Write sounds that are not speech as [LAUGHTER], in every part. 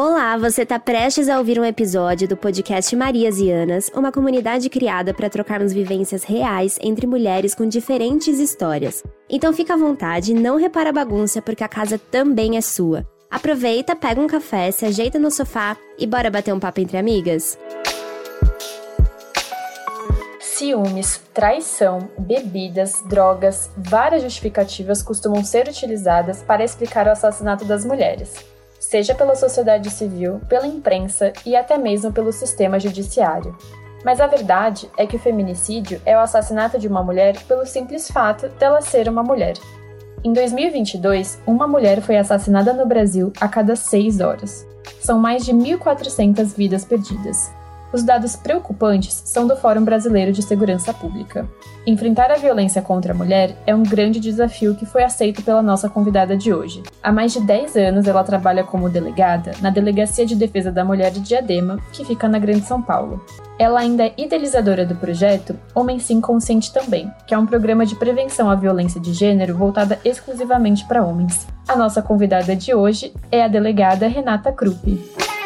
Olá, você está prestes a ouvir um episódio do podcast Marias e Anas, uma comunidade criada para trocarmos vivências reais entre mulheres com diferentes histórias. Então fica à vontade, não repara a bagunça, porque a casa também é sua. Aproveita, pega um café, se ajeita no sofá e bora bater um papo entre amigas? Ciúmes, traição, bebidas, drogas, várias justificativas costumam ser utilizadas para explicar o assassinato das mulheres seja pela sociedade civil, pela imprensa e até mesmo pelo sistema judiciário. Mas a verdade é que o feminicídio é o assassinato de uma mulher pelo simples fato dela ser uma mulher. Em 2022, uma mulher foi assassinada no Brasil a cada seis horas. São mais de 1.400 vidas perdidas. Os dados preocupantes são do Fórum Brasileiro de Segurança Pública. Enfrentar a violência contra a mulher é um grande desafio que foi aceito pela nossa convidada de hoje. Há mais de 10 anos ela trabalha como delegada na Delegacia de Defesa da Mulher de Diadema, que fica na Grande São Paulo. Ela ainda é idealizadora do projeto Homem Sim Consciente Também, que é um programa de prevenção à violência de gênero voltada exclusivamente para homens. A nossa convidada de hoje é a delegada Renata Krupp.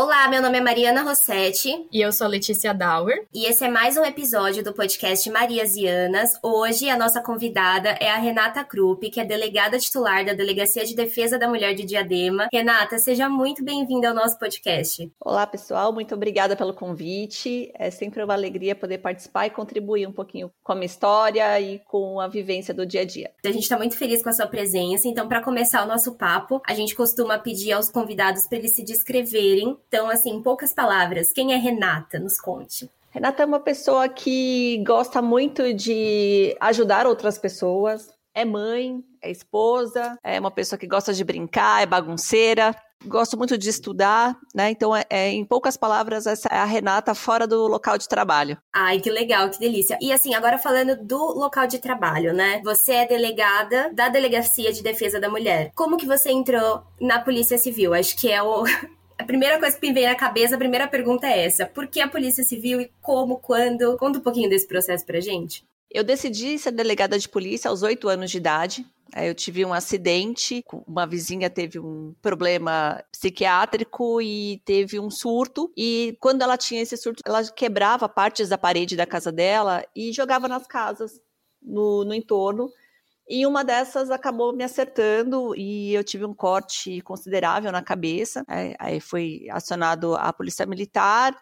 Olá, meu nome é Mariana Rossetti. E eu sou Letícia Dauer. E esse é mais um episódio do podcast Marias e Anas. Hoje a nossa convidada é a Renata Krupp, que é delegada titular da Delegacia de Defesa da Mulher de Diadema. Renata, seja muito bem-vinda ao nosso podcast. Olá, pessoal. Muito obrigada pelo convite. É sempre uma alegria poder participar e contribuir um pouquinho com a minha história e com a vivência do dia a dia. A gente está muito feliz com a sua presença. Então, para começar o nosso papo, a gente costuma pedir aos convidados para eles se descreverem então, assim, em poucas palavras, quem é Renata? Nos conte. Renata é uma pessoa que gosta muito de ajudar outras pessoas. É mãe, é esposa, é uma pessoa que gosta de brincar, é bagunceira, gosto muito de estudar, né? Então, é, é, em poucas palavras, essa é a Renata fora do local de trabalho. Ai, que legal, que delícia. E assim, agora falando do local de trabalho, né? Você é delegada da Delegacia de Defesa da Mulher. Como que você entrou na Polícia Civil? Acho que é o, a primeira coisa que me vem na cabeça, a primeira pergunta é essa: por que a Polícia Civil e como, quando? Conta um pouquinho desse processo pra gente. Eu decidi ser delegada de polícia aos oito anos de idade. Eu tive um acidente, uma vizinha teve um problema psiquiátrico e teve um surto. E quando ela tinha esse surto, ela quebrava partes da parede da casa dela e jogava nas casas no, no entorno. E uma dessas acabou me acertando e eu tive um corte considerável na cabeça. Aí foi acionado a polícia militar,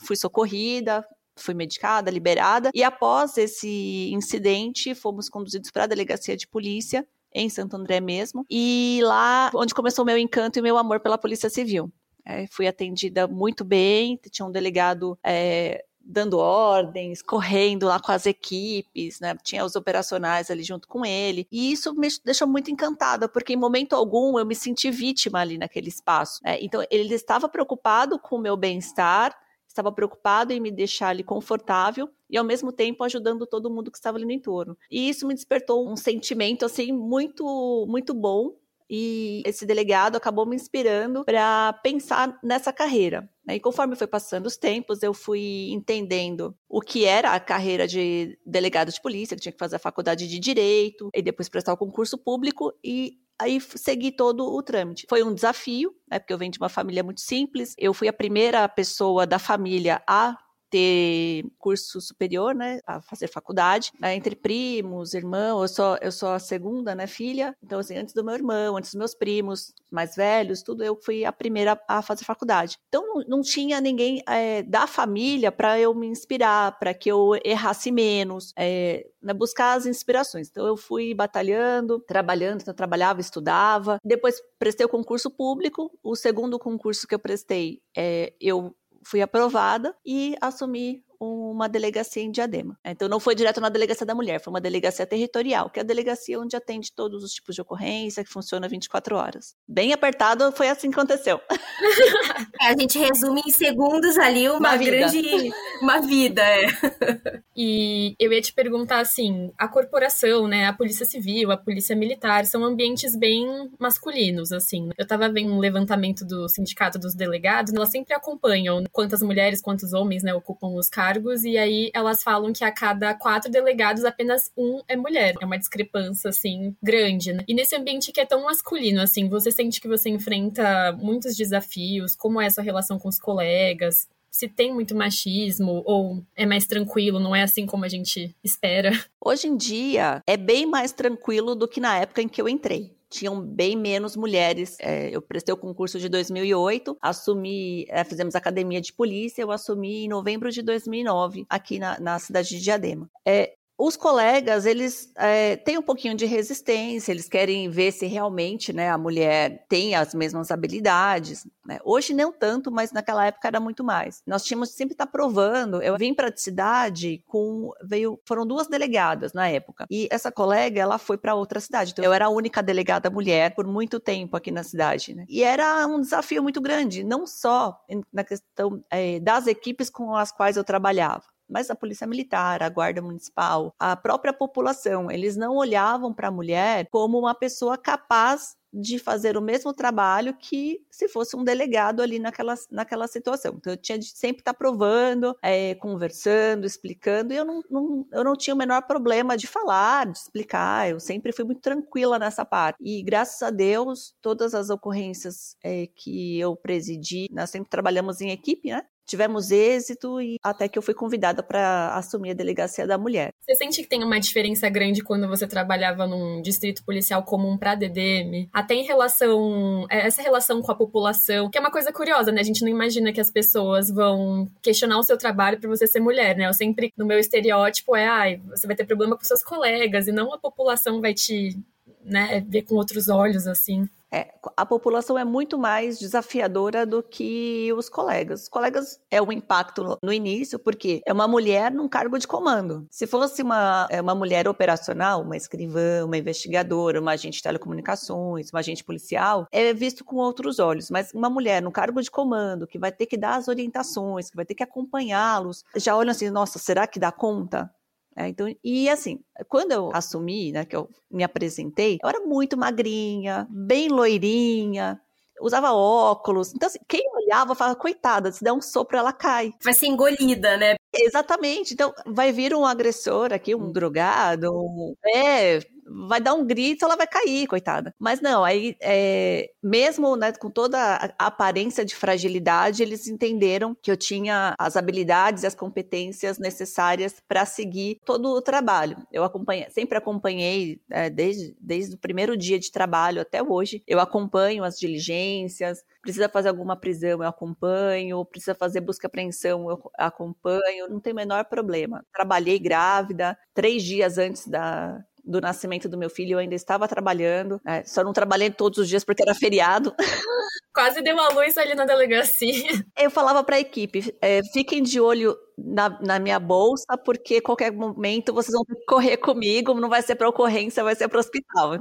fui socorrida, fui medicada, liberada. E após esse incidente, fomos conduzidos para a delegacia de polícia em Santo André mesmo. E lá onde começou o meu encanto e meu amor pela Polícia Civil. É, fui atendida muito bem, tinha um delegado é, dando ordens, correndo lá com as equipes, né? Tinha os operacionais ali junto com ele. E isso me deixou muito encantada, porque em momento algum eu me senti vítima ali naquele espaço. Né? Então ele estava preocupado com o meu bem-estar, estava preocupado em me deixar ali confortável e ao mesmo tempo ajudando todo mundo que estava ali no entorno. E isso me despertou um sentimento assim muito muito bom e esse delegado acabou me inspirando para pensar nessa carreira. Né? E conforme foi passando os tempos, eu fui entendendo o que era a carreira de delegado de polícia, que tinha que fazer a faculdade de direito e depois prestar o concurso público e aí segui todo o trâmite. Foi um desafio, né, porque eu venho de uma família muito simples. Eu fui a primeira pessoa da família a ter curso superior, né, a fazer faculdade, né, entre primos, irmãos, eu sou, eu sou a segunda, né, filha, então assim, antes do meu irmão, antes dos meus primos mais velhos, tudo, eu fui a primeira a fazer faculdade. Então não, não tinha ninguém é, da família para eu me inspirar, para que eu errasse menos, é, né, buscar as inspirações. Então eu fui batalhando, trabalhando, então eu trabalhava, estudava, depois prestei o concurso público, o segundo concurso que eu prestei, é, eu fui aprovada e assumi uma delegacia em Diadema. Então não foi direto na delegacia da mulher, foi uma delegacia territorial, que é a delegacia onde atende todos os tipos de ocorrência, que funciona 24 horas. Bem apertado, foi assim que aconteceu. [LAUGHS] É, a gente resume em segundos ali uma, uma grande vida. uma vida, é. [LAUGHS] E eu ia te perguntar assim, a corporação, né, a Polícia Civil, a Polícia Militar são ambientes bem masculinos, assim. Eu tava vendo um levantamento do Sindicato dos Delegados, elas sempre acompanham quantas mulheres, quantos homens, né, ocupam os cargos cargos, e aí elas falam que a cada quatro delegados, apenas um é mulher. É uma discrepância, assim, grande, né? E nesse ambiente que é tão masculino, assim, você sente que você enfrenta muitos desafios, como é a sua relação com os colegas, se tem muito machismo ou é mais tranquilo, não é assim como a gente espera. Hoje em dia é bem mais tranquilo do que na época em que eu entrei tinham bem menos mulheres. É, eu prestei o concurso de 2008, assumi, é, fizemos academia de polícia, eu assumi em novembro de 2009 aqui na, na cidade de Diadema. É, os colegas, eles é, têm um pouquinho de resistência, eles querem ver se realmente né, a mulher tem as mesmas habilidades. Né? Hoje não tanto, mas naquela época era muito mais. Nós tínhamos sempre estar tá provando. Eu vim para a cidade com. veio Foram duas delegadas na época. E essa colega, ela foi para outra cidade. Então eu era a única delegada mulher por muito tempo aqui na cidade. Né? E era um desafio muito grande, não só na questão é, das equipes com as quais eu trabalhava mas a polícia militar, a guarda municipal, a própria população, eles não olhavam para a mulher como uma pessoa capaz de fazer o mesmo trabalho que se fosse um delegado ali naquela, naquela situação. Então, eu tinha de sempre estar tá provando, é, conversando, explicando, e eu não, não, eu não tinha o menor problema de falar, de explicar, eu sempre fui muito tranquila nessa parte. E graças a Deus, todas as ocorrências é, que eu presidi, nós sempre trabalhamos em equipe, né? Tivemos êxito e até que eu fui convidada para assumir a delegacia da mulher. Você sente que tem uma diferença grande quando você trabalhava num distrito policial comum para DDM? Até em relação é, essa relação com a população, que é uma coisa curiosa, né? A gente não imagina que as pessoas vão questionar o seu trabalho por você ser mulher, né? Eu sempre no meu estereótipo é, ai, você vai ter problema com seus colegas e não a população vai te, né, ver com outros olhos assim. É, a população é muito mais desafiadora do que os colegas. Os colegas é um impacto no início, porque é uma mulher num cargo de comando. Se fosse uma, é uma mulher operacional, uma escrivã, uma investigadora, uma agente de telecomunicações, uma agente policial, é visto com outros olhos. Mas uma mulher no cargo de comando, que vai ter que dar as orientações, que vai ter que acompanhá-los, já olham assim, nossa, será que dá conta? É, então, e assim, quando eu assumi, né, que eu me apresentei, eu era muito magrinha, bem loirinha, usava óculos. Então, assim, quem olhava falava, coitada, se der um sopro, ela cai. Vai ser engolida, né? Exatamente. Então, vai vir um agressor aqui, um drogado, um... é, vai dar um grito, ela vai cair, coitada. Mas não, aí, é, mesmo né, com toda a aparência de fragilidade, eles entenderam que eu tinha as habilidades e as competências necessárias para seguir todo o trabalho. Eu acompanhei, sempre acompanhei, é, desde, desde o primeiro dia de trabalho até hoje, eu acompanho as diligências, precisa fazer alguma prisão, eu acompanho, precisa fazer busca e apreensão, eu acompanho, não tem o menor problema. Trabalhei grávida, três dias antes da, do nascimento do meu filho, eu ainda estava trabalhando. É, só não trabalhei todos os dias porque era feriado. [LAUGHS] Quase deu uma luz ali na delegacia. Eu falava para a equipe: é, fiquem de olho na, na, minha bolsa, porque qualquer momento vocês vão correr comigo, não vai ser para ocorrência, vai ser para o hospital.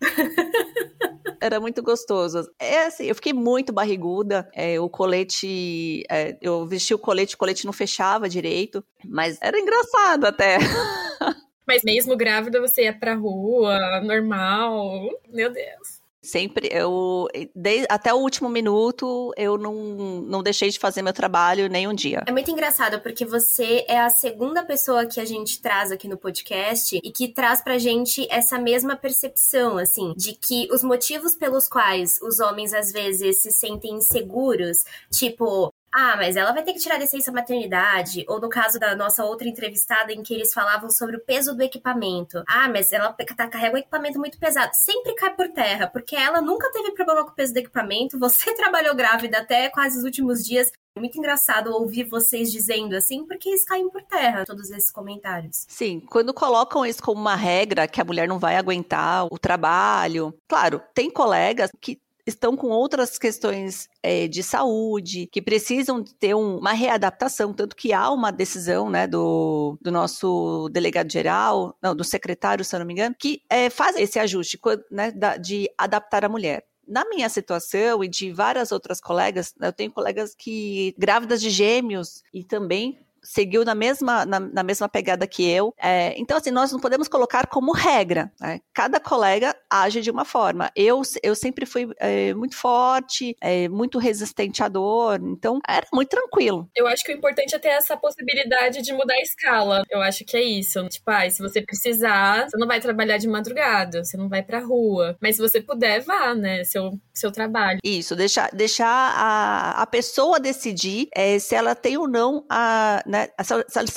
[LAUGHS] Era muito gostoso. É assim, eu fiquei muito barriguda. É, o colete, é, eu vesti o colete, o colete não fechava direito, mas era engraçado até. [LAUGHS] Mas mesmo grávida, você ia pra rua, normal. Meu Deus. Sempre, eu, desde, até o último minuto, eu não, não deixei de fazer meu trabalho nem um dia. É muito engraçado, porque você é a segunda pessoa que a gente traz aqui no podcast e que traz pra gente essa mesma percepção, assim, de que os motivos pelos quais os homens às vezes se sentem inseguros, tipo, ah, mas ela vai ter que tirar licença maternidade. Ou no caso da nossa outra entrevistada, em que eles falavam sobre o peso do equipamento. Ah, mas ela tá, carrega um equipamento muito pesado. Sempre cai por terra, porque ela nunca teve problema com o peso do equipamento. Você [LAUGHS] trabalhou grávida até quase os últimos dias. É muito engraçado ouvir vocês dizendo assim, porque eles caem por terra, todos esses comentários. Sim, quando colocam isso como uma regra, que a mulher não vai aguentar o trabalho. Claro, tem colegas que estão com outras questões é, de saúde, que precisam ter um, uma readaptação, tanto que há uma decisão né, do, do nosso delegado geral, não, do secretário, se eu não me engano, que é, faz esse ajuste né, de adaptar a mulher. Na minha situação e de várias outras colegas, eu tenho colegas que grávidas de gêmeos e também seguiu na mesma, na, na mesma pegada que eu. É, então, assim, nós não podemos colocar como regra. Né? Cada colega age de uma forma. Eu, eu sempre fui é, muito forte, é, muito resistente à dor, então era muito tranquilo. Eu acho que o importante é ter essa possibilidade de mudar a escala. Eu acho que é isso. Tipo, ah, se você precisar, você não vai trabalhar de madrugada, você não vai pra rua. Mas se você puder, vá, né? Seu, seu trabalho. Isso, deixar, deixar a, a pessoa decidir é, se ela tem ou não a, né,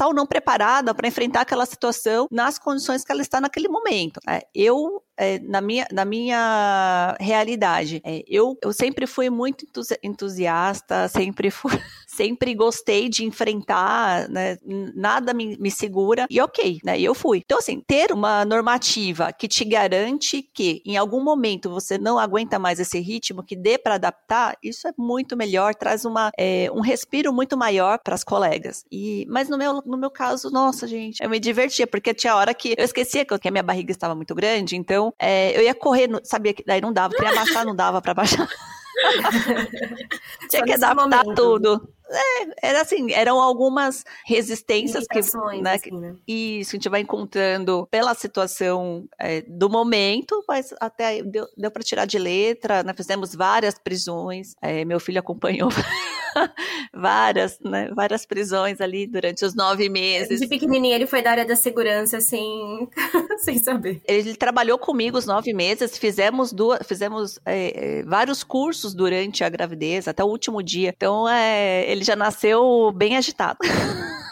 ou não preparada para enfrentar aquela situação nas condições que ela está naquele momento. É, eu é, na, minha, na minha realidade, é, eu, eu sempre fui muito entusiasta, sempre fui, sempre gostei de enfrentar, né, nada me, me segura, e ok, né, eu fui. Então, assim, ter uma normativa que te garante que em algum momento você não aguenta mais esse ritmo, que dê para adaptar, isso é muito melhor, traz uma, é, um respiro muito maior para as colegas. E, mas no meu, no meu caso, nossa, gente, eu me divertia, porque tinha hora que eu esquecia que a minha barriga estava muito grande, então é, eu ia correr, sabia que daí não dava, queria abaixar, não dava para baixar. [LAUGHS] [LAUGHS] Tinha que adaptar momento. tudo. É, era assim, eram algumas resistências que, né, assim, né? Isso, a gente vai encontrando pela situação é, do momento, mas até deu, deu para tirar de letra, né, fizemos várias prisões, é, meu filho acompanhou [LAUGHS] [LAUGHS] várias, né, várias prisões ali durante os nove meses. De pequenininho ele foi da área da segurança, sem, [LAUGHS] sem saber. Ele trabalhou comigo os nove meses, fizemos, duas, fizemos é vários cursos durante a gravidez, até o último dia, então é ele já nasceu bem agitado. [LAUGHS]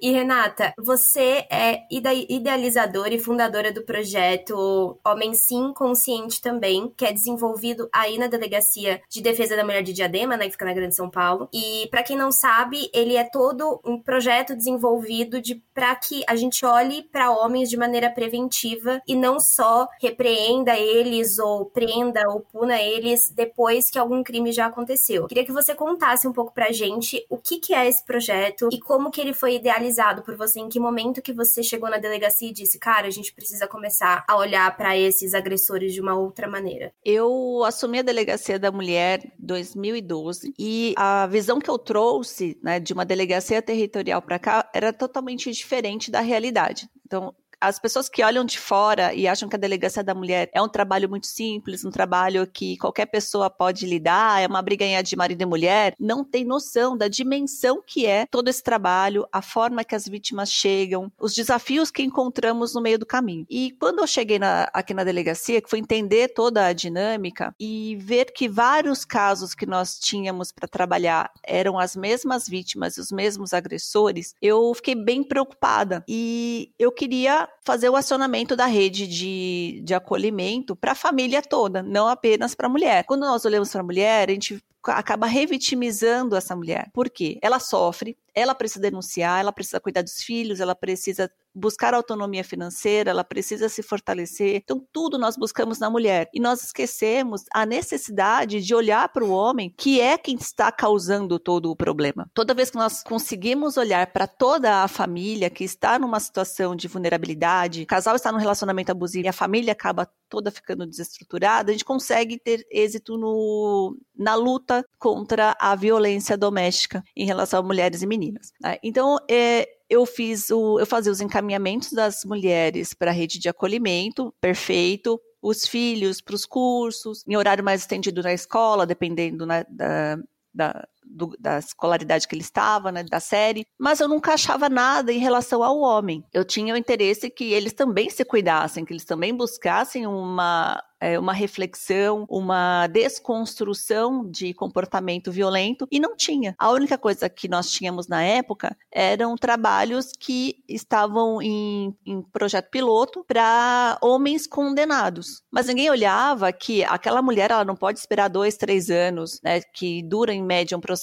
e Renata, você é idealizadora e fundadora do projeto Homem Sim Consciente também, que é desenvolvido aí na Delegacia de Defesa da Mulher de Diadema, né, que fica na Grande São Paulo. E para quem não sabe, ele é todo um projeto desenvolvido de para que a gente olhe para homens de maneira preventiva e não só repreenda eles ou prenda ou puna eles depois que algum crime já aconteceu. Queria que você contasse um pouco pra gente o que que é esse projeto e como como que ele foi idealizado por você? Em que momento que você chegou na delegacia e disse, cara, a gente precisa começar a olhar para esses agressores de uma outra maneira? Eu assumi a delegacia da mulher em 2012 e a visão que eu trouxe, né, de uma delegacia territorial para cá era totalmente diferente da realidade. Então, as pessoas que olham de fora e acham que a delegacia da mulher é um trabalho muito simples, um trabalho que qualquer pessoa pode lidar, é uma briganha de marido e mulher, não tem noção da dimensão que é todo esse trabalho, a forma que as vítimas chegam, os desafios que encontramos no meio do caminho. E quando eu cheguei na, aqui na delegacia, que foi entender toda a dinâmica e ver que vários casos que nós tínhamos para trabalhar eram as mesmas vítimas, os mesmos agressores, eu fiquei bem preocupada e eu queria fazer o acionamento da rede de, de acolhimento para a família toda, não apenas para a mulher. Quando nós olhamos para a mulher, a gente acaba revitimizando essa mulher. Por quê? Ela sofre, ela precisa denunciar, ela precisa cuidar dos filhos, ela precisa buscar autonomia financeira, ela precisa se fortalecer. Então, tudo nós buscamos na mulher. E nós esquecemos a necessidade de olhar para o homem, que é quem está causando todo o problema. Toda vez que nós conseguimos olhar para toda a família que está numa situação de vulnerabilidade, o casal está num relacionamento abusivo e a família acaba toda ficando desestruturada, a gente consegue ter êxito no, na luta contra a violência doméstica em relação a mulheres e meninas. Né? Então, é, eu fiz o, eu fazia os encaminhamentos das mulheres para a rede de acolhimento, perfeito, os filhos para os cursos, em horário mais estendido na escola, dependendo né, da, da, do, da escolaridade que ele estava, né, da série, mas eu nunca achava nada em relação ao homem. Eu tinha o interesse que eles também se cuidassem, que eles também buscassem uma é, uma reflexão, uma desconstrução de comportamento violento e não tinha. A única coisa que nós tínhamos na época eram trabalhos que estavam em, em projeto piloto para homens condenados. Mas ninguém olhava que aquela mulher ela não pode esperar dois, três anos, né, que dura em média um processo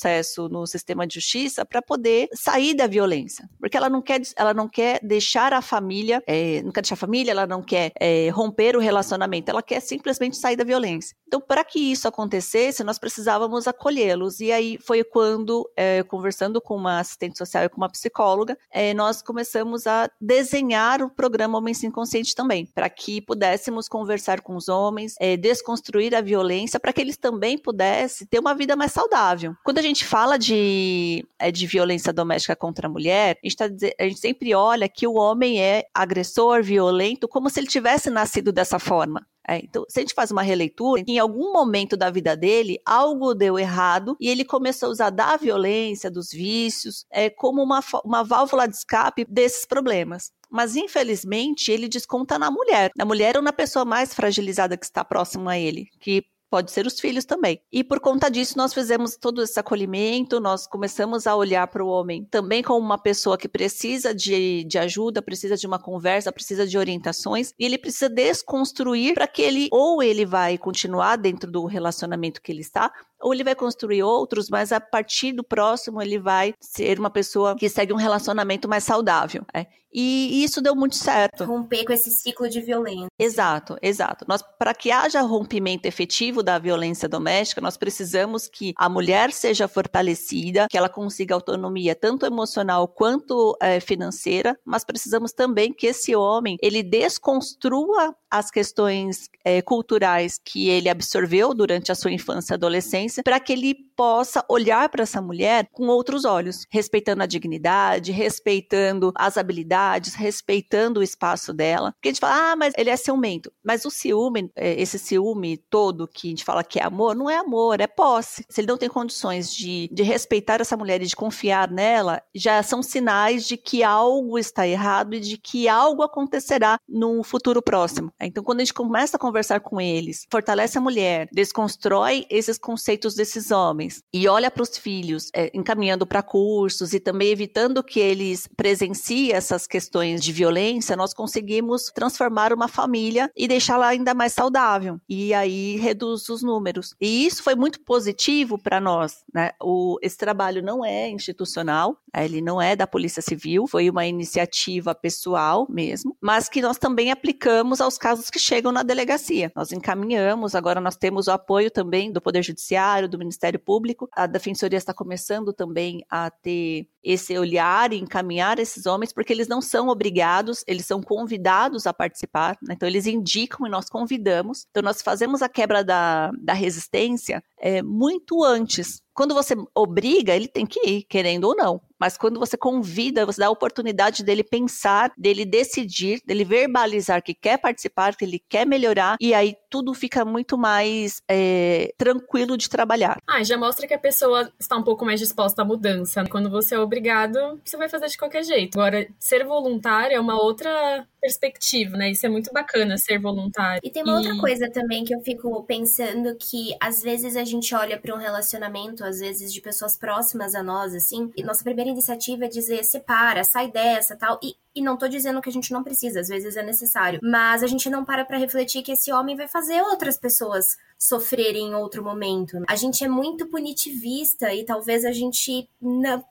no sistema de justiça para poder sair da violência, porque ela não quer, ela não quer deixar a família, é, não quer deixar a família, ela não quer é, romper o relacionamento, ela quer simplesmente sair da violência. Então, para que isso acontecesse, nós precisávamos acolhê-los. E aí foi quando, é, conversando com uma assistente social e com uma psicóloga, é, nós começamos a desenhar o programa Homem Sem Consciente também, para que pudéssemos conversar com os homens, é, desconstruir a violência, para que eles também pudessem ter uma vida mais saudável. Quando a gente fala de, é, de violência doméstica contra a mulher, a gente, tá, a gente sempre olha que o homem é agressor, violento, como se ele tivesse nascido dessa forma. É, então, se a gente faz uma releitura, em algum momento da vida dele, algo deu errado e ele começou a usar da violência, dos vícios, é, como uma, uma válvula de escape desses problemas mas infelizmente ele desconta na mulher, na mulher ou na pessoa mais fragilizada que está próximo a ele, que pode ser os filhos também. E por conta disso, nós fizemos todo esse acolhimento, nós começamos a olhar para o homem também como uma pessoa que precisa de, de ajuda, precisa de uma conversa, precisa de orientações, e ele precisa desconstruir para que ele, ou ele vai continuar dentro do relacionamento que ele está, ou ele vai construir outros, mas a partir do próximo ele vai ser uma pessoa que segue um relacionamento mais saudável. É. E isso deu muito certo. Romper com esse ciclo de violência. Exato, exato. Nós, para que haja rompimento efetivo da violência doméstica, nós precisamos que a mulher seja fortalecida, que ela consiga autonomia tanto emocional quanto é, financeira, mas precisamos também que esse homem ele desconstrua as questões é, culturais que ele absorveu durante a sua infância e adolescência, para que ele possa olhar para essa mulher com outros olhos, respeitando a dignidade, respeitando as habilidades, respeitando o espaço dela. Porque a gente fala, ah, mas ele é ciumento. Mas o ciúme, é, esse ciúme todo que gente fala que é amor, não é amor, é posse. Se ele não tem condições de, de respeitar essa mulher e de confiar nela, já são sinais de que algo está errado e de que algo acontecerá no futuro próximo. Então, quando a gente começa a conversar com eles, fortalece a mulher, desconstrói esses conceitos desses homens e olha para os filhos, é, encaminhando para cursos e também evitando que eles presenciem essas questões de violência, nós conseguimos transformar uma família e deixá-la ainda mais saudável. E aí reduz os números. E isso foi muito positivo para nós. Né? O, esse trabalho não é institucional, né? ele não é da Polícia Civil, foi uma iniciativa pessoal mesmo, mas que nós também aplicamos aos casos casos que chegam na delegacia. Nós encaminhamos, agora nós temos o apoio também do Poder Judiciário, do Ministério Público. A Defensoria está começando também a ter esse olhar e encaminhar esses homens, porque eles não são obrigados, eles são convidados a participar, né? então eles indicam e nós convidamos. Então nós fazemos a quebra da, da resistência é, muito antes. Quando você obriga, ele tem que ir, querendo ou não. Mas quando você convida, você dá a oportunidade dele pensar, dele decidir, dele verbalizar que quer participar, que ele quer melhorar, e aí tudo fica muito mais é, tranquilo de trabalhar. Ah, já mostra que a pessoa está um pouco mais disposta à mudança. Quando você é obrigado, você vai fazer de qualquer jeito. Agora, ser voluntário é uma outra perspectiva, né? Isso é muito bacana, ser voluntário. E tem uma e... outra coisa também que eu fico pensando que às vezes a gente olha para um relacionamento, às vezes de pessoas próximas a nós, assim, e nossa primeira iniciativa é dizer separa, sai dessa, tal, e e não tô dizendo que a gente não precisa, às vezes é necessário. Mas a gente não para pra refletir que esse homem vai fazer outras pessoas sofrerem em outro momento. A gente é muito punitivista e talvez a gente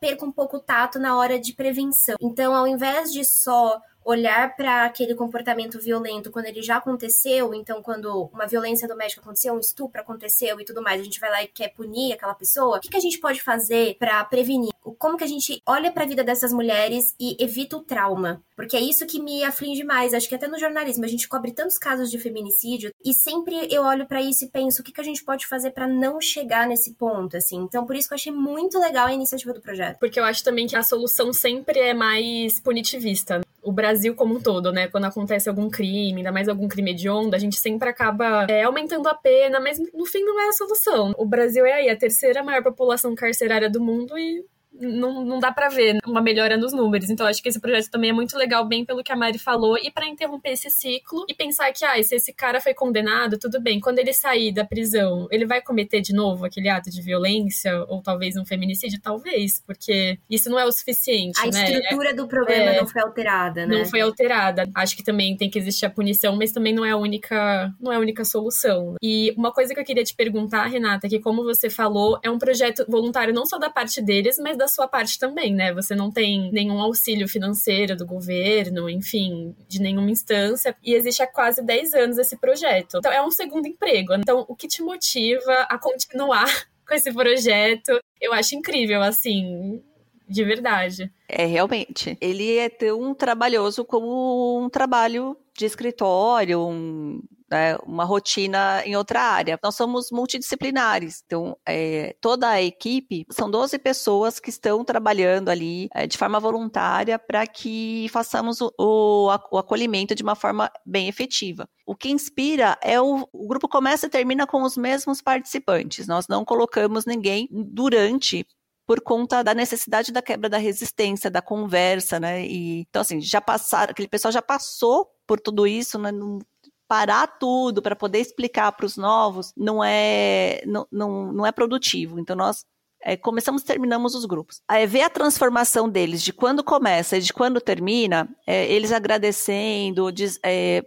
perca um pouco o tato na hora de prevenção. Então, ao invés de só olhar para aquele comportamento violento quando ele já aconteceu, então quando uma violência doméstica aconteceu, um estupro aconteceu e tudo mais, a gente vai lá e quer punir aquela pessoa, o que, que a gente pode fazer para prevenir? Como que a gente olha para a vida dessas mulheres e evita o trauma? Porque é isso que me aflige mais. Acho que até no jornalismo a gente cobre tantos casos de feminicídio e sempre eu olho para isso e penso o que, que a gente pode fazer para não chegar nesse ponto, assim. Então, por isso que eu achei muito legal a iniciativa do projeto. Porque eu acho também que a solução sempre é mais punitivista o Brasil como um todo, né? Quando acontece algum crime, ainda mais algum crime hediondo, a gente sempre acaba é, aumentando a pena, mas no fim não é a solução. O Brasil é aí a terceira maior população carcerária do mundo e não, não dá para ver uma melhora nos números. Então, acho que esse projeto também é muito legal, bem pelo que a Mari falou, e para interromper esse ciclo e pensar que, ah, se esse cara foi condenado, tudo bem. Quando ele sair da prisão, ele vai cometer de novo aquele ato de violência, ou talvez um feminicídio? Talvez, porque isso não é o suficiente. A né? estrutura do problema é, não foi alterada, né? Não foi alterada. Acho que também tem que existir a punição, mas também não é a única, não é a única solução. E uma coisa que eu queria te perguntar, Renata, que como você falou, é um projeto voluntário não só da parte deles, mas da sua parte também, né? Você não tem nenhum auxílio financeiro do governo, enfim, de nenhuma instância, e existe há quase 10 anos esse projeto. Então, é um segundo emprego. Então, o que te motiva a continuar [LAUGHS] com esse projeto? Eu acho incrível, assim, de verdade. É, realmente. Ele é tão trabalhoso como um trabalho de escritório, um, né, uma rotina em outra área. Nós somos multidisciplinares, então é, toda a equipe são 12 pessoas que estão trabalhando ali é, de forma voluntária para que façamos o, o, acolhimento de uma forma bem efetiva. O que inspira é o, o grupo começa e termina com os mesmos participantes. Nós não colocamos ninguém durante por conta da necessidade da quebra da resistência, da conversa, né? E, então, assim, já passaram, aquele pessoal já passou por tudo isso, né? Não, parar tudo para poder explicar para os novos não é, não, não, não é produtivo. Então, nós é, começamos terminamos os grupos. Aí, ver a transformação deles, de quando começa e de quando termina, é, eles agradecendo, diz, é,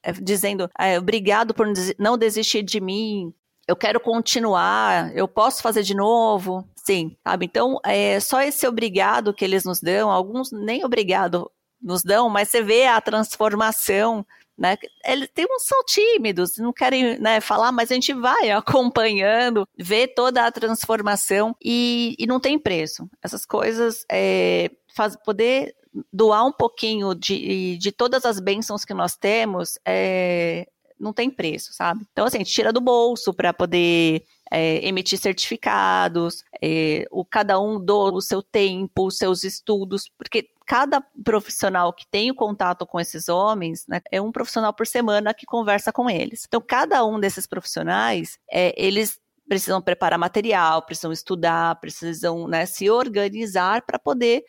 é dizendo é, obrigado por não desistir de mim, eu quero continuar, eu posso fazer de novo. Sim, sabe? Então, é só esse obrigado que eles nos dão, alguns nem obrigado nos dão, mas você vê a transformação né? Eles tem uns são tímidos, não querem né, falar, mas a gente vai [LAUGHS] acompanhando, vê toda a transformação e, e não tem preço. Essas coisas, é, faz, poder doar um pouquinho de, de todas as bênçãos que nós temos, é, não tem preço, sabe? Então, assim, a gente tira do bolso para poder é, emitir certificados, é, o cada um doa o seu tempo, os seus estudos, porque cada profissional que tem o contato com esses homens né, é um profissional por semana que conversa com eles. Então, cada um desses profissionais, é, eles precisam preparar material, precisam estudar, precisam né, se organizar para poder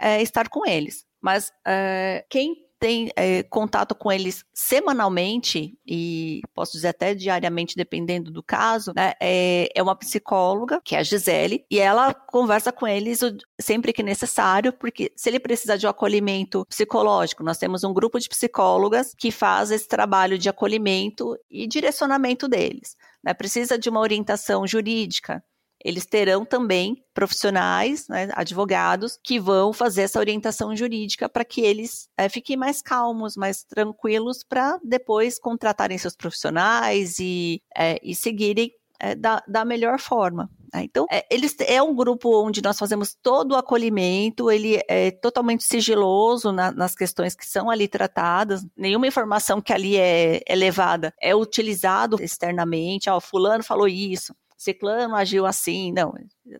é, estar com eles. Mas é, quem tem é, contato com eles semanalmente, e posso dizer até diariamente, dependendo do caso, né, é, é uma psicóloga, que é a Gisele, e ela conversa com eles sempre que necessário, porque se ele precisar de um acolhimento psicológico, nós temos um grupo de psicólogas que faz esse trabalho de acolhimento e direcionamento deles. Né, precisa de uma orientação jurídica, eles terão também profissionais, né, advogados, que vão fazer essa orientação jurídica para que eles é, fiquem mais calmos, mais tranquilos, para depois contratarem seus profissionais e, é, e seguirem é, da, da melhor forma. Né. Então, é, eles é um grupo onde nós fazemos todo o acolhimento, ele é totalmente sigiloso na, nas questões que são ali tratadas, nenhuma informação que ali é, é levada é utilizado externamente, ó, fulano falou isso, ciclano agiu assim, não,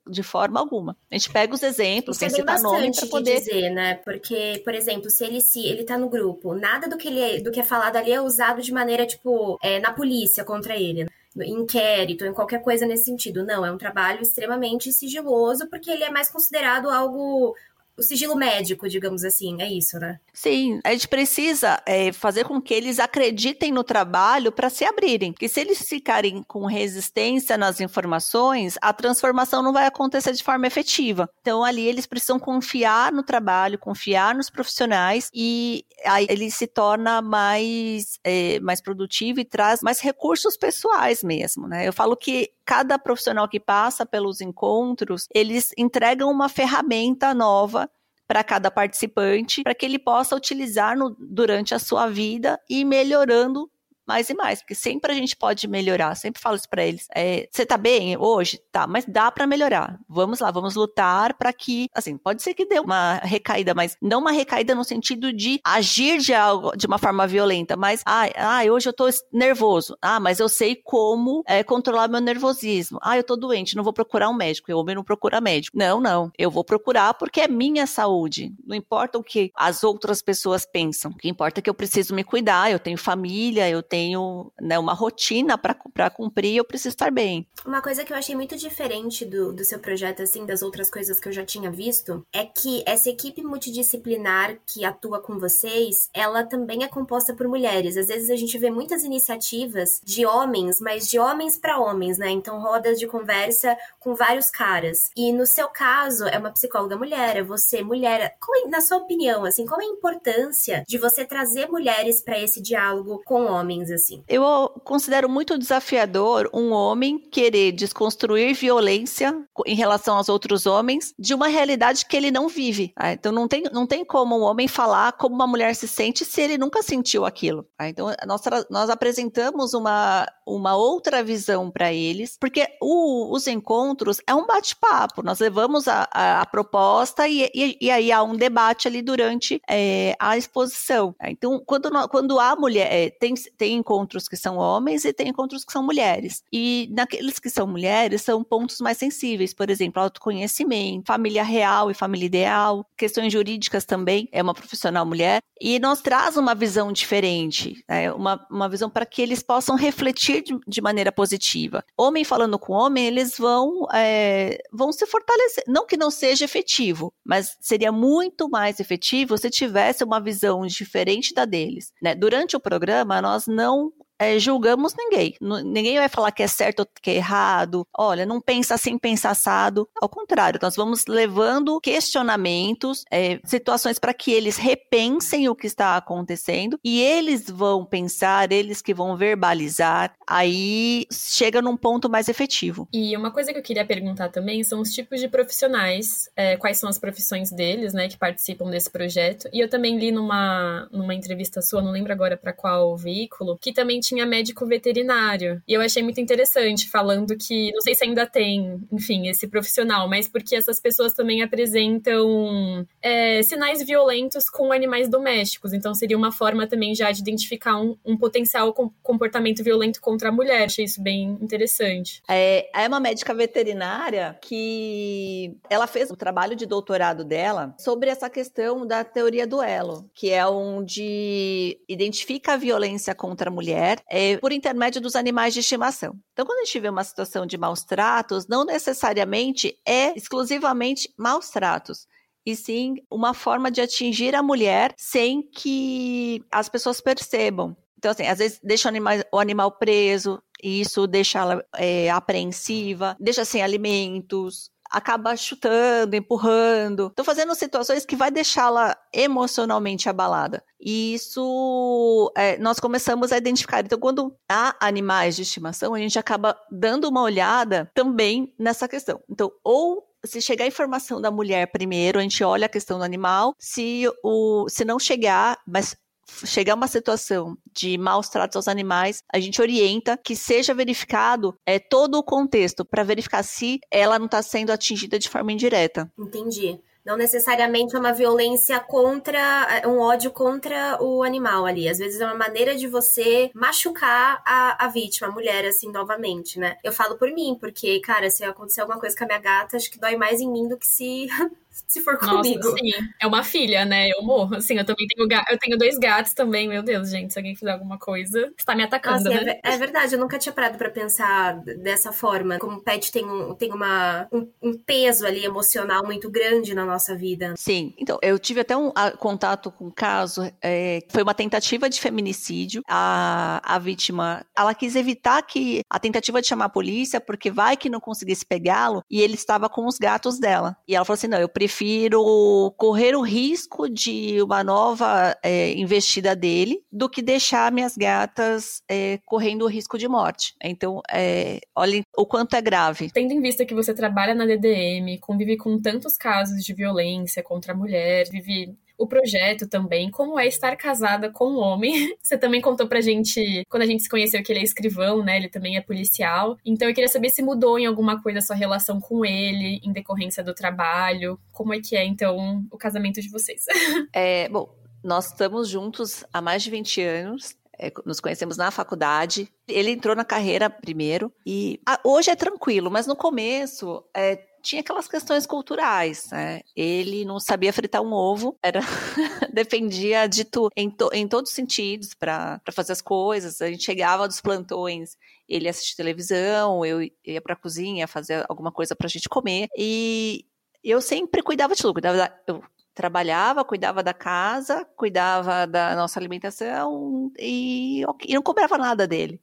de forma alguma. A gente pega os exemplos, Isso sem é citar nome para poder dizer, né? Porque, por exemplo, se ele se ele tá no grupo, nada do que ele é, do que é falado ali é usado de maneira tipo é, na polícia contra ele. Né? inquérito, em qualquer coisa nesse sentido. Não, é um trabalho extremamente sigiloso, porque ele é mais considerado algo o sigilo médico, digamos assim, é isso, né? Sim, a gente precisa é, fazer com que eles acreditem no trabalho para se abrirem. Porque se eles ficarem com resistência nas informações, a transformação não vai acontecer de forma efetiva. Então, ali eles precisam confiar no trabalho, confiar nos profissionais e aí ele se torna mais, é, mais produtivo e traz mais recursos pessoais mesmo, né? Eu falo que cada profissional que passa pelos encontros, eles entregam uma ferramenta nova para cada participante, para que ele possa utilizar no, durante a sua vida e melhorando mais e mais, porque sempre a gente pode melhorar. Sempre falo isso para eles. É, você tá bem hoje? Tá, mas dá para melhorar. Vamos lá, vamos lutar para que, assim, pode ser que dê uma recaída, mas não uma recaída no sentido de agir de algo de uma forma violenta, mas ah, ah hoje eu tô nervoso. Ah, mas eu sei como é, controlar meu nervosismo. Ah, eu tô doente, não vou procurar um médico. O homem não procura médico. Não, não. Eu vou procurar porque é minha saúde. Não importa o que as outras pessoas pensam. O que importa é que eu preciso me cuidar. Eu tenho família, eu tenho tenho né, uma rotina para cumprir, eu preciso estar bem. Uma coisa que eu achei muito diferente do, do seu projeto, assim, das outras coisas que eu já tinha visto, é que essa equipe multidisciplinar que atua com vocês, ela também é composta por mulheres. Às vezes a gente vê muitas iniciativas de homens, mas de homens para homens, né? Então, rodas de conversa com vários caras. E no seu caso, é uma psicóloga mulher, é você mulher. É, na sua opinião, assim, qual é a importância de você trazer mulheres para esse diálogo com homens? Dizer assim. Eu considero muito desafiador um homem querer desconstruir violência em relação aos outros homens de uma realidade que ele não vive. Tá? Então não tem, não tem como um homem falar como uma mulher se sente se ele nunca sentiu aquilo. Tá? Então nós, nós apresentamos uma, uma outra visão para eles, porque o, os encontros é um bate-papo. Nós levamos a, a, a proposta e, e, e, aí há um debate ali durante é, a exposição. Tá? Então quando, quando há mulher, é, tem, tem encontros que são homens e tem encontros que são mulheres. E naqueles que são mulheres são pontos mais sensíveis, por exemplo, autoconhecimento, família real e família ideal, questões jurídicas também, é uma profissional mulher, e nós traz uma visão diferente, né? uma, uma visão para que eles possam refletir de, de, maneira positiva. Homem falando com homem, eles vão, é, vão se fortalecer. Não que não seja efetivo, mas seria muito mais efetivo se tivesse uma visão diferente da deles. Né? Durante o programa, nós não não é, julgamos ninguém. ninguém vai falar que é certo ou que é errado. Olha, não pensa assim, pensa assado. Ao contrário, nós vamos levando questionamentos, é, situações para que eles repensem o que está acontecendo e eles vão pensar, eles que vão verbalizar. Aí chega num ponto mais efetivo. E uma coisa que eu queria perguntar também são os tipos de profissionais, é, quais são as profissões deles, né, que participam desse projeto. E eu também li numa, numa entrevista sua, não lembro agora para qual veículo, que também tinha médico veterinário. E eu achei muito interessante, falando que, não sei se ainda tem, enfim, esse profissional, mas porque essas pessoas também apresentam é, sinais violentos com animais domésticos. Então seria uma forma também já de identificar um, um potencial comportamento violento contra a mulher. Achei isso bem interessante. É, é uma médica veterinária que ela fez o trabalho de doutorado dela sobre essa questão da teoria do elo, que é onde identifica a violência contra a mulher é, por intermédio dos animais de estimação. Então, quando a gente vê uma situação de maus tratos, não necessariamente é exclusivamente maus tratos e sim uma forma de atingir a mulher sem que as pessoas percebam. Então, assim, às vezes deixa o animal, o animal preso, e isso deixa ela é, apreensiva, deixa sem alimentos, acaba chutando, empurrando. Estão fazendo situações que vai deixá-la emocionalmente abalada. E isso é, nós começamos a identificar. Então, quando há animais de estimação, a gente acaba dando uma olhada também nessa questão. Então, ou se chegar a informação da mulher primeiro, a gente olha a questão do animal. Se, o, se não chegar, mas chegar uma situação de maus tratos aos animais, a gente orienta que seja verificado é, todo o contexto para verificar se ela não está sendo atingida de forma indireta. Entendi. Não necessariamente é uma violência contra, é, um ódio contra o animal ali. Às vezes é uma maneira de você machucar a, a vítima, a mulher, assim, novamente, né? Eu falo por mim, porque, cara, se acontecer alguma coisa com a minha gata, acho que dói mais em mim do que se [LAUGHS] se for Nossa, comigo. Sim, é uma filha, né? Eu morro. Assim, eu também tenho, eu tenho dois gatos também. Meu Deus, gente, se alguém fizer alguma coisa, está me atacando, Nossa, né? É, é, verdade, eu nunca tinha parado para pensar dessa forma. Como o pet tem, um, tem uma, um, um, peso ali emocional muito grande na nossa vida. Sim, então, eu tive até um a, contato com um caso, é, foi uma tentativa de feminicídio. A, a vítima, ela quis evitar que a tentativa de chamar a polícia, porque vai que não conseguisse pegá-lo, e ele estava com os gatos dela. E ela falou assim: não, eu prefiro prefiro correr o risco de uma nova é, investida dele do que deixar minhas gatas é, correndo o risco de morte. Então, é, olhem o quanto é grave. Tendo em vista que você trabalha na DDM, convive com tantos casos de violência contra a mulher, vive o projeto também, como é estar casada com um homem. [LAUGHS] Você também contou pra gente, quando a gente se conheceu, que ele é escrivão, né? Ele também é policial. Então eu queria saber se mudou em alguma coisa a sua relação com ele, em decorrência do trabalho. Como é que é, então, o casamento de vocês? [LAUGHS] É, bom, nós estamos juntos há mais de 20 anos. É, nos conhecemos na faculdade. Ele entrou na carreira primeiro e ah, hoje é tranquilo, mas no começo é, tinha aquelas questões culturais, né? Ele não sabia fritar um ovo, era [LAUGHS] defendia de tu em, to, em todos os sentidos para fazer as coisas. A gente chegava dos plantões, ele assistia televisão, eu ia para a cozinha fazer alguma coisa para a gente comer e eu sempre cuidava de tudo, cuidava da, eu trabalhava, cuidava da casa, cuidava da nossa alimentação e, e não cobrava nada dele.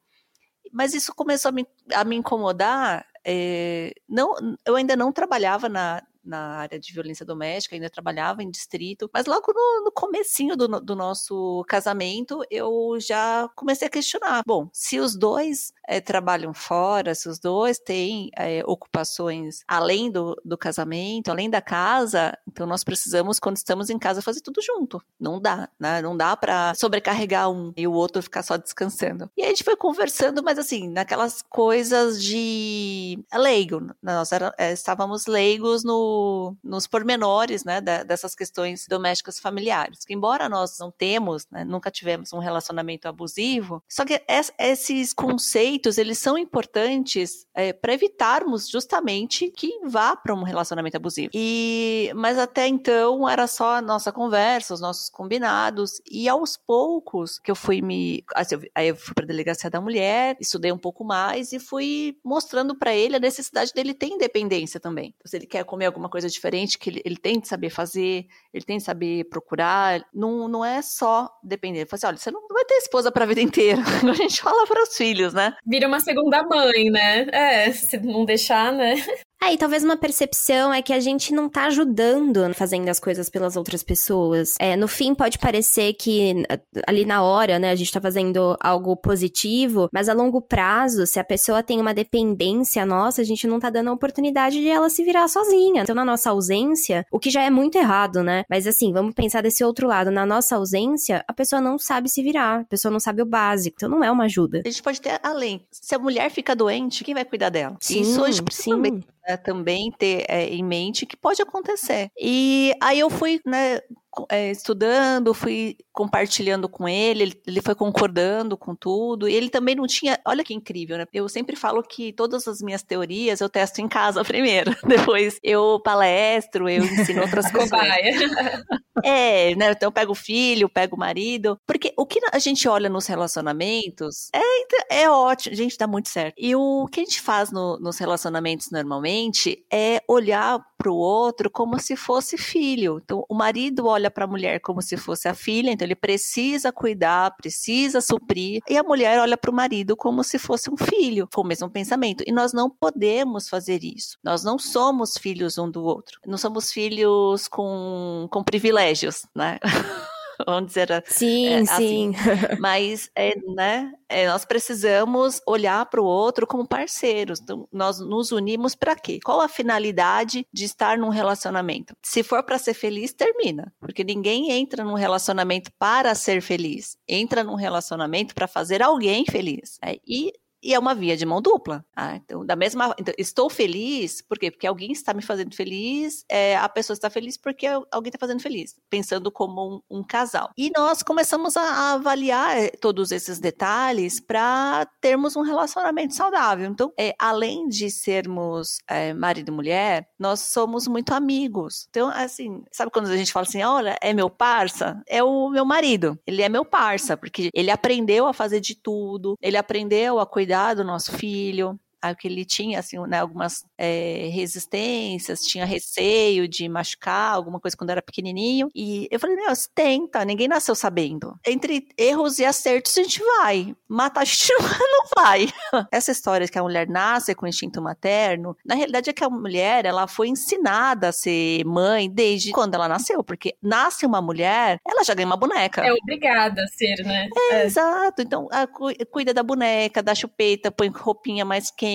Mas isso começou a me, a me incomodar é, não, eu ainda não trabalhava na, na área de violência doméstica, ainda trabalhava em distrito, mas logo no, no comecinho do, do, nosso casamento, eu já comecei a questionar. Bom, se os dois é, trabalham fora, se os dois têm é, ocupações além do, do casamento, além da casa, então nós precisamos, quando estamos em casa, fazer tudo junto. Não dá, né? Não dá para sobrecarregar um e o outro ficar só descansando. E a gente foi conversando, mas assim, naquelas coisas de leigo. Nós era, é, estávamos leigos no, nos pormenores, né, da, dessas questões domésticas familiares. Que embora nós não temos, né, nunca tivemos um relacionamento abusivo, só que es, esses conceitos, eles são importantes é, para evitarmos justamente que vá para um relacionamento abusivo. E, mas até então era só a nossa conversa, os nossos combinados, e aos poucos que eu fui me. Assim, aí eu fui para a delegacia da mulher, estudei um pouco mais e fui mostrando para ele a necessidade dele ter independência também. Então, se ele quer comer alguma coisa diferente, que ele, ele tem de saber fazer, ele tem de saber procurar, não, não é só depender. Ele fala assim: olha, você não vai ter esposa para a vida inteira. [LAUGHS] a gente fala para os filhos, né? Vira uma segunda mãe, né? É, se não deixar, né? É, e talvez uma percepção é que a gente não tá ajudando fazendo as coisas pelas outras pessoas. É, no fim, pode parecer que ali na hora, né, a gente tá fazendo algo positivo, mas a longo prazo, se a pessoa tem uma dependência nossa, a gente não tá dando a oportunidade de ela se virar sozinha. Então, na nossa ausência, o que já é muito errado, né? Mas assim, vamos pensar desse outro lado. Na nossa ausência, a pessoa não sabe se virar, a pessoa não sabe o básico, então não é uma ajuda. A gente pode ter além. Se a mulher fica doente, quem vai cuidar dela? Sim, Isso hoje sim. também né, também ter é, em mente que pode acontecer. E aí eu fui, né, é, estudando, fui compartilhando com ele, ele, foi concordando com tudo, e ele também não tinha. Olha que incrível, né? Eu sempre falo que todas as minhas teorias eu testo em casa [LAUGHS] primeiro, depois eu palestro, eu ensino outras [LAUGHS] coisas. [LAUGHS] é, né? Então eu pego o filho, pego o marido, porque o que a gente olha nos relacionamentos é, é ótimo, gente, dá muito certo. E o que a gente faz no, nos relacionamentos normalmente é olhar para o outro como se fosse filho. Então, o marido olha para a mulher como se fosse a filha, então ele precisa cuidar, precisa suprir, e a mulher olha para o marido como se fosse um filho, com o mesmo pensamento. E nós não podemos fazer isso. Nós não somos filhos um do outro. Não somos filhos com, com privilégios, né? [LAUGHS] [LAUGHS] vamos dizer sim, é, assim. sim. [LAUGHS] Mas, é, né, é, nós precisamos olhar para o outro como parceiros. Então, nós nos unimos para quê? Qual a finalidade de estar num relacionamento? Se for para ser feliz, termina. Porque ninguém entra num relacionamento para ser feliz. Entra num relacionamento para fazer alguém feliz. É, e e é uma via de mão dupla. Ah, então, da mesma, então, estou feliz, por quê? Porque alguém está me fazendo feliz, é, a pessoa está feliz porque alguém está fazendo feliz, pensando como um, um casal. E nós começamos a, a avaliar eh, todos esses detalhes para termos um relacionamento saudável. Então, é, além de sermos é, marido e mulher, nós somos muito amigos. Então, assim, sabe quando a gente fala assim, olha, é meu parça? É o meu marido. Ele é meu parça, porque ele aprendeu a fazer de tudo, ele aprendeu a cuidar cuidar do nosso filho, que ele tinha assim, né, algumas é, resistências, tinha receio de machucar alguma coisa quando era pequenininho. E eu falei, meu, tenta, ninguém nasceu sabendo. Entre erros e acertos a gente vai. Matar a gente [LAUGHS] não vai. [LAUGHS] Essa história que a mulher nasce com instinto materno, na realidade é que a mulher, ela foi ensinada a ser mãe desde quando ela nasceu, porque nasce uma mulher, ela já ganha uma boneca. É obrigada a ser, né? É, é. Exato. Então, a, cuida da boneca, da chupeta, põe roupinha mais quente,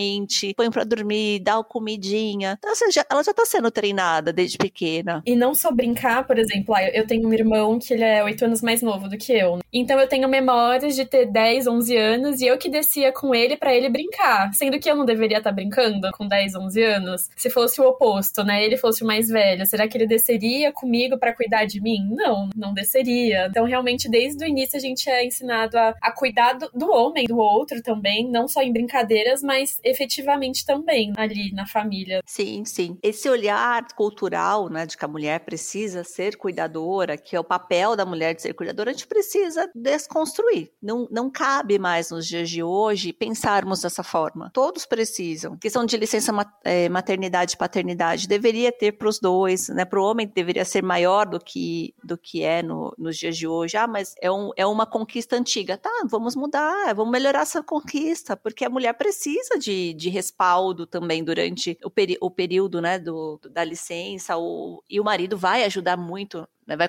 põe pra dormir, dá comidinha. Então, assim, já, ela já tá sendo treinada desde pequena. E não só brincar, por exemplo, ah, eu tenho um irmão que ele é oito anos mais novo do que eu. Então eu tenho memórias de ter 10, 11 anos e eu que descia com ele para ele brincar. Sendo que eu não deveria estar tá brincando com 10, 11 anos. Se fosse o oposto, né? Ele fosse o mais velho. Será que ele desceria comigo para cuidar de mim? Não, não desceria. Então realmente desde o início a gente é ensinado a, a cuidar do, do homem, do outro também. Não só em brincadeiras, mas efetivamente também ali na família. Sim, sim. Esse olhar cultural, né, de que a mulher precisa ser cuidadora, que é o papel da mulher de ser cuidadora, a gente precisa desconstruir. Não, não cabe mais nos dias de hoje pensarmos dessa forma. Todos precisam. Questão de licença é, maternidade e paternidade deveria ter para os dois, né? Para o homem deveria ser maior do que do que é no, nos dias de hoje. Ah, mas é, um, é uma conquista antiga. Tá, vamos mudar, vamos melhorar essa conquista, porque a mulher precisa de de, de respaldo também durante o, peri o período né, do, da licença, o, e o marido vai ajudar muito né, vai,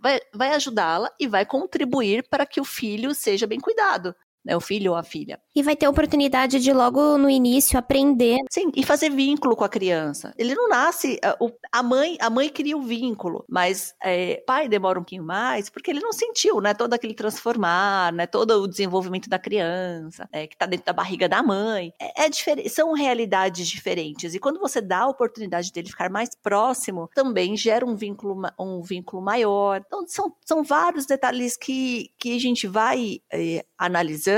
vai, vai ajudá-la e vai contribuir para que o filho seja bem cuidado né, o filho ou a filha. E vai ter oportunidade de logo no início aprender. Sim, e fazer vínculo com a criança. Ele não nasce, a mãe, a mãe cria o vínculo, mas é, pai demora um pouquinho mais, porque ele não sentiu, né, todo aquele transformar, né, todo o desenvolvimento da criança, né, que está dentro da barriga da mãe. É, é diferente, são realidades diferentes. E quando você dá a oportunidade dele ficar mais próximo, também gera um vínculo, um vínculo maior. Então, são, são vários detalhes que, que a gente vai é, analisando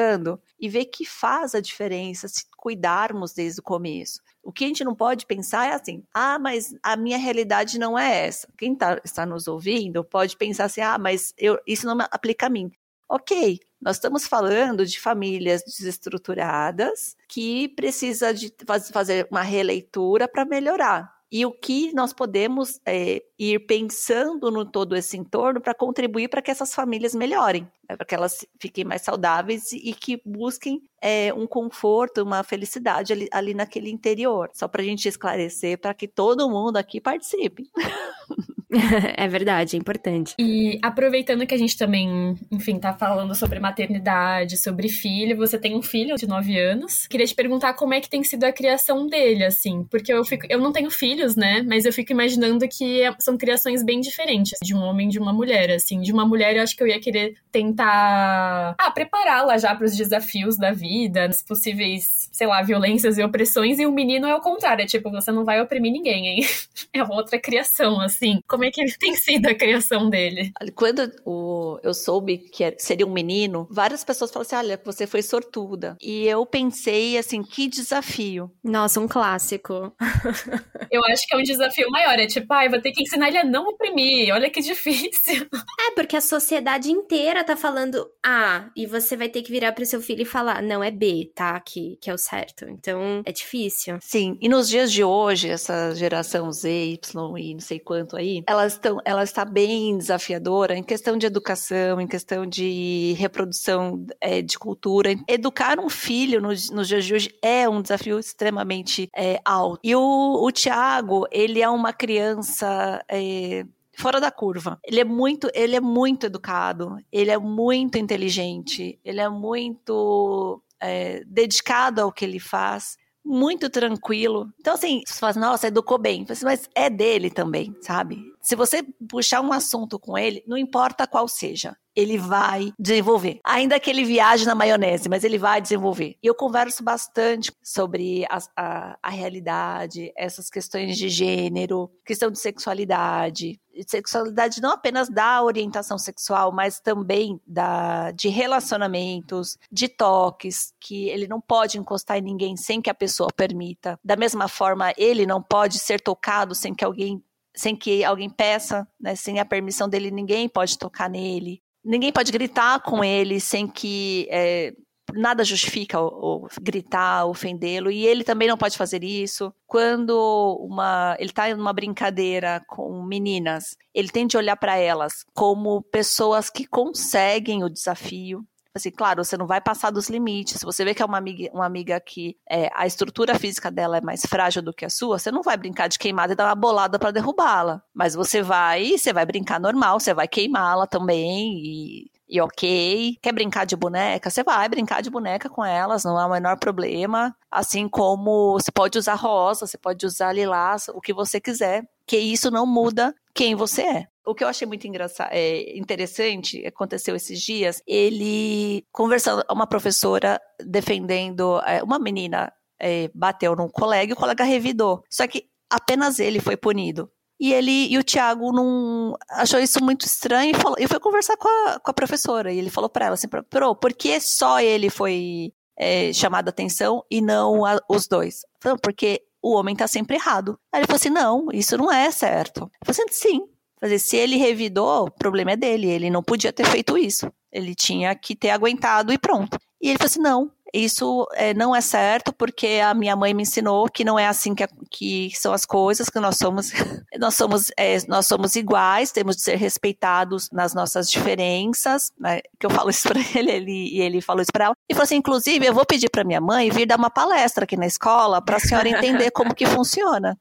e ver que faz a diferença se cuidarmos desde o começo. O que a gente não pode pensar é assim, ah, mas a minha realidade não é essa. Quem tá, está nos ouvindo pode pensar assim, ah, mas eu, isso não aplica a mim. Ok, nós estamos falando de famílias desestruturadas que precisa de fazer uma releitura para melhorar e o que nós podemos é, ir pensando no todo esse entorno para contribuir para que essas famílias melhorem, né, para que elas fiquem mais saudáveis e, que busquem é, um conforto, uma felicidade ali, ali naquele interior. Só para a gente esclarecer, para que todo mundo aqui participe. [LAUGHS] [LAUGHS] é verdade, é importante. E aproveitando que a gente também, enfim, tá falando sobre maternidade, sobre filho, você tem um filho de 9 anos. Queria te perguntar como é que tem sido a criação dele, assim, porque eu fico, eu não tenho filhos, né? Mas eu fico imaginando que é, são criações bem diferentes de um homem e de uma mulher, assim. De uma mulher, eu acho que eu ia querer tentar, ah, prepará-la já para os desafios da vida, as possíveis, sei lá, violências e opressões, e o menino é o contrário, é tipo, você não vai oprimir ninguém, hein? [LAUGHS] É outra criação, assim. Como como é que [LAUGHS] tem sido a criação dele? Quando o, eu soube que seria um menino, várias pessoas falaram assim: olha, você foi sortuda. E eu pensei assim: que desafio. Nossa, um clássico. [LAUGHS] eu acho que é um desafio maior. É tipo, ai, ah, vou ter que ensinar ele a não oprimir. Olha que [LAUGHS] difícil. É, porque a sociedade inteira tá falando A, e você vai ter que virar pro seu filho e falar: não, é B, tá? Que, que é o certo. Então, é difícil. Sim, e nos dias de hoje, essa geração Z, Y e não sei quanto aí, ela, estão, ela está bem desafiadora em questão de educação, em questão de reprodução é, de cultura. Educar um filho nos, nos dias de hoje é um desafio extremamente é, alto. E o, o Tiago, ele é uma criança. É, fora da curva. Ele é muito, ele é muito educado, ele é muito inteligente, ele é muito é, dedicado ao que ele faz muito tranquilo. Então, assim, você fala, assim, nossa, educou bem. Mas é dele também, sabe? Se você puxar um assunto com ele, não importa qual seja, ele vai desenvolver. Ainda que ele viaje na maionese, mas ele vai desenvolver. E eu converso bastante sobre a, a, a realidade, essas questões de gênero, questão de sexualidade. Sexualidade não apenas da orientação sexual, mas também da, de relacionamentos, de toques, que ele não pode encostar em ninguém sem que a pessoa permita. Da mesma forma, ele não pode ser tocado sem que alguém sem que alguém peça, né, sem a permissão dele, ninguém pode tocar nele ninguém pode gritar com ele sem que é, nada justifica o, o gritar, ofendê-lo, e ele também não pode fazer isso. Quando uma, ele está em uma brincadeira com meninas, ele tem de olhar para elas como pessoas que conseguem o desafio, assim, claro, você não vai passar dos limites. Se você vê que é uma amiga, uma amiga que é, a estrutura física dela é mais frágil do que a sua, você não vai brincar de queimada e dar uma bolada para derrubá-la. Mas você vai, você vai brincar normal, você vai queimá-la também e e ok. Quer brincar de boneca? Você vai brincar de boneca com elas, não é o menor problema. Assim como você pode usar rosa, você pode usar lilás, o que você quiser, que isso não muda quem você é. O que eu achei muito engraçado, é, interessante, aconteceu esses dias, ele conversando, uma professora defendendo, é, uma menina é, bateu num colega e o colega revidou. Só que apenas ele foi punido. E ele e o Tiago não achou isso muito estranho e, falou, e foi conversar com a, com a professora. E ele falou para ela assim: Pro, por que só ele foi é, chamado a atenção e não a, os dois? Falou, porque o homem tá sempre errado. Aí ele falou assim: não, isso não é certo. Eu falei assim: sim, Fazer, se ele revidou, o problema é dele, ele não podia ter feito isso. Ele tinha que ter aguentado e pronto. E ele falou assim: não, isso é, não é certo porque a minha mãe me ensinou que não é assim que, que são as coisas, que nós somos, [LAUGHS] nós somos, é, nós somos iguais, temos de ser respeitados nas nossas diferenças, né? que eu falo isso para [LAUGHS] ele, ele e ele falou isso para ela. E falou assim, inclusive, eu vou pedir para minha mãe vir dar uma palestra aqui na escola para a senhora entender como que funciona.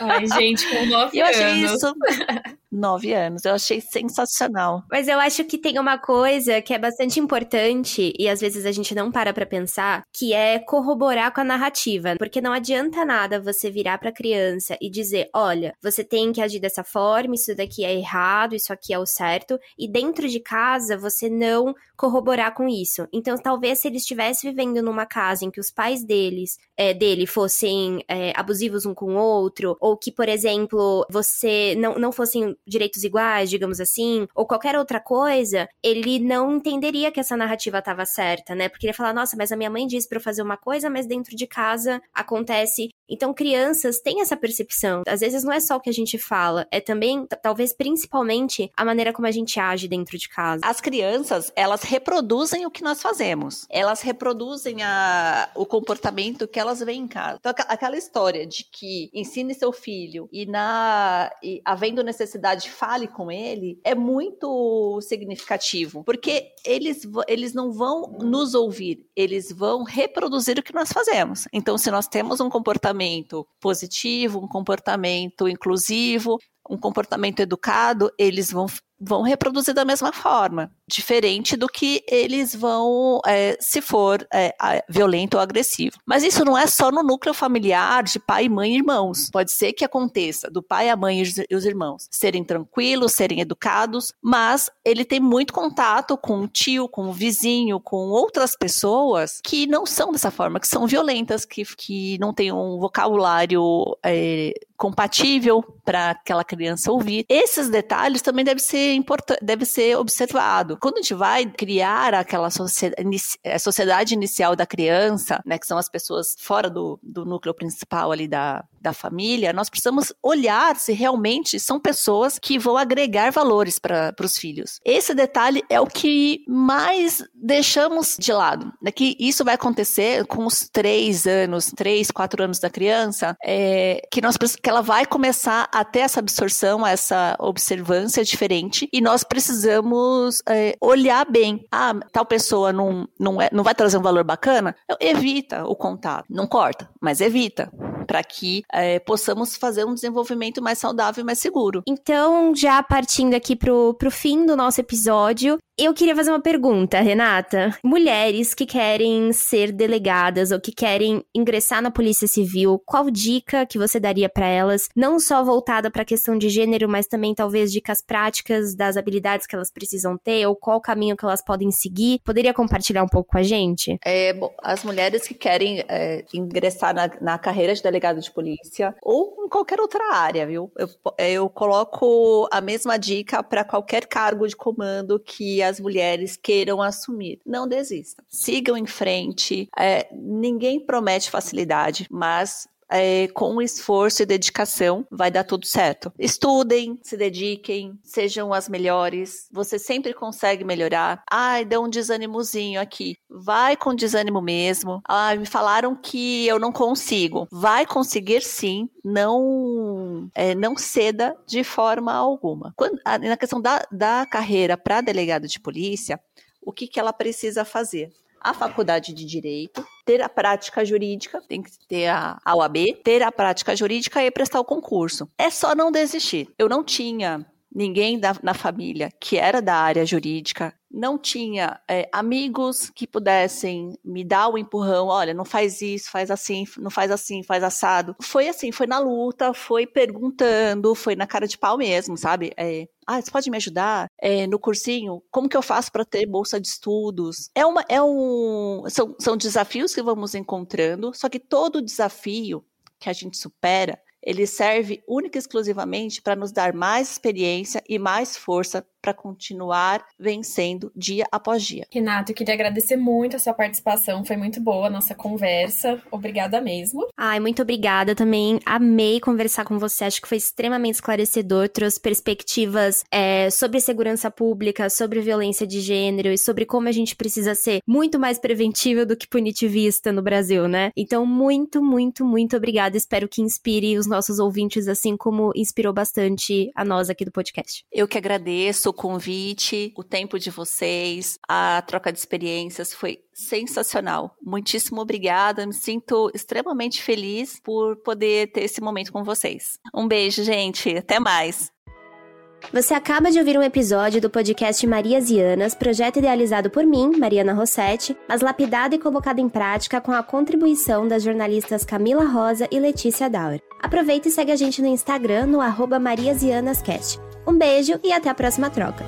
Ai, gente, com [LAUGHS] nove eu anos. achei isso nove anos. Eu achei sensacional. Mas eu acho que tem uma coisa que é bastante importante e às vezes a gente não para pra pensar, que é corroborar com a narrativa. Porque não adianta nada você virar pra criança e dizer: olha, você tem que agir dessa forma, isso daqui é errado, isso aqui é o certo, e dentro de casa você não corroborar com isso. Então, talvez se ele estivesse vivendo numa casa em que os pais deles, é, dele fossem é, abusivos um com o outro, ou que, por exemplo, você não, não fossem direitos iguais, digamos assim, ou qualquer outra coisa, ele não entenderia que essa narrativa estava certa, né? Porque ele ia falar, nossa, mas a minha mãe disse para eu fazer uma coisa, mas dentro de casa acontece. Então, crianças têm essa percepção. Às vezes não é só o que a gente fala, é também, talvez principalmente, a maneira como a gente age dentro de casa. As crianças, elas reproduzem o que nós fazemos. Elas reproduzem a, o comportamento que elas veem em casa. Então, aquela história de que ensine seu filho e na e, havendo necessidade fale com ele, é muito significativo, porque eles, eles não vão nos ouvir, eles vão reproduzir o que nós fazemos. Então, se nós temos um comportamento positivo, um comportamento inclusivo, um comportamento educado, eles vão vão reproduzir da mesma forma, diferente do que eles vão é, se for é, violento ou agressivo. Mas isso não é só no núcleo familiar de pai, mãe e irmãos. Pode ser que aconteça do pai, a mãe e os irmãos serem tranquilos, serem educados, mas ele tem muito contato com o tio, com o vizinho, com outras pessoas que não são dessa forma, que são violentas, que, que não têm um vocabulário é, compatível para aquela criança ouvir. Esses detalhes também devem ser deve ser observado. Quando a gente vai criar aquela sociedade, eh, sociedade inicial da criança, né, que são as pessoas fora do, do núcleo principal ali da, da família, nós precisamos olhar se realmente são pessoas que vão agregar valores para os filhos. Esse detalhe é o que mais deixamos de lado. Né, que isso vai acontecer com os três anos, três, quatro anos da criança, é, que, nós, que ela vai começar a ter essa absorção, essa observância diferente, e nós precisamos é, olhar bem. Ah, tal pessoa não, não, é, não vai trazer um valor bacana? Evita o contato. Não corta, mas evita para que é, possamos fazer um desenvolvimento mais saudável e mais seguro. Então, já partindo aqui pro, pro fim do nosso episódio, eu queria fazer uma pergunta, Renata. Mulheres que querem ser delegadas ou que querem ingressar na Polícia Civil, qual dica que você daria para elas, não só voltada para a questão de gênero, mas também talvez dicas práticas das habilidades que elas precisam ter ou qual caminho que elas podem seguir? Poderia compartilhar um pouco com a gente? É, bom, as mulheres que querem é, ingressar na, na carreira de delegado de polícia ou em qualquer outra área, viu? Eu, eu coloco a mesma dica para qualquer cargo de comando que as mulheres queiram assumir. Não desistam. Sigam em frente. É, ninguém promete facilidade, mas é, com esforço e dedicação, vai dar tudo certo. Estudem, se dediquem, sejam as melhores. Você sempre consegue melhorar. Ai, deu um desânimozinho aqui. Vai com desânimo mesmo. Ai, me falaram que eu não consigo. Vai conseguir sim. Não, é, não ceda de forma alguma. Quando, na questão da, da carreira para delegado de polícia, o que, que ela precisa fazer? a faculdade de direito, ter a prática jurídica, tem que ter a, a OAB, ter a prática jurídica e prestar o concurso. É só não desistir. Eu não tinha ninguém da, na família que era da área jurídica, não tinha é, amigos que pudessem me dar o empurrão, olha, não faz isso, faz assim, não faz assim, faz assado. Foi assim, foi na luta, foi perguntando, foi na cara de pau mesmo, sabe? É, ah, você pode me ajudar é, no cursinho? Como que eu faço para ter bolsa de estudos? É uma, é um, são, são desafios que vamos encontrando, só que todo desafio que a gente supera, ele serve única e exclusivamente para nos dar mais experiência e mais força para continuar vencendo dia após dia. Renato, eu queria agradecer muito a sua participação, foi muito boa a nossa conversa. Obrigada mesmo. Ai, muito obrigada também. Amei conversar com você, acho que foi extremamente esclarecedor, trouxe perspectivas é, sobre segurança pública, sobre violência de gênero e sobre como a gente precisa ser muito mais preventiva do que punitivista no Brasil, né? Então, muito, muito, muito obrigada. Espero que inspire os nossos ouvintes, assim como inspirou bastante a nós aqui do podcast. Eu que agradeço o convite, o tempo de vocês, a troca de experiências foi sensacional. Muitíssimo obrigada. Me sinto extremamente feliz por poder ter esse momento com vocês. Um beijo, gente. Até mais. Você acaba de ouvir um episódio do podcast Marias e Anas, projeto idealizado por mim, Mariana Rossetti, mas lapidado e colocado em prática com a contribuição das jornalistas Camila Rosa e Letícia Dauer. Aproveita e segue a gente no Instagram, no arroba Marias e Anas Cast. Um beijo e até a próxima troca.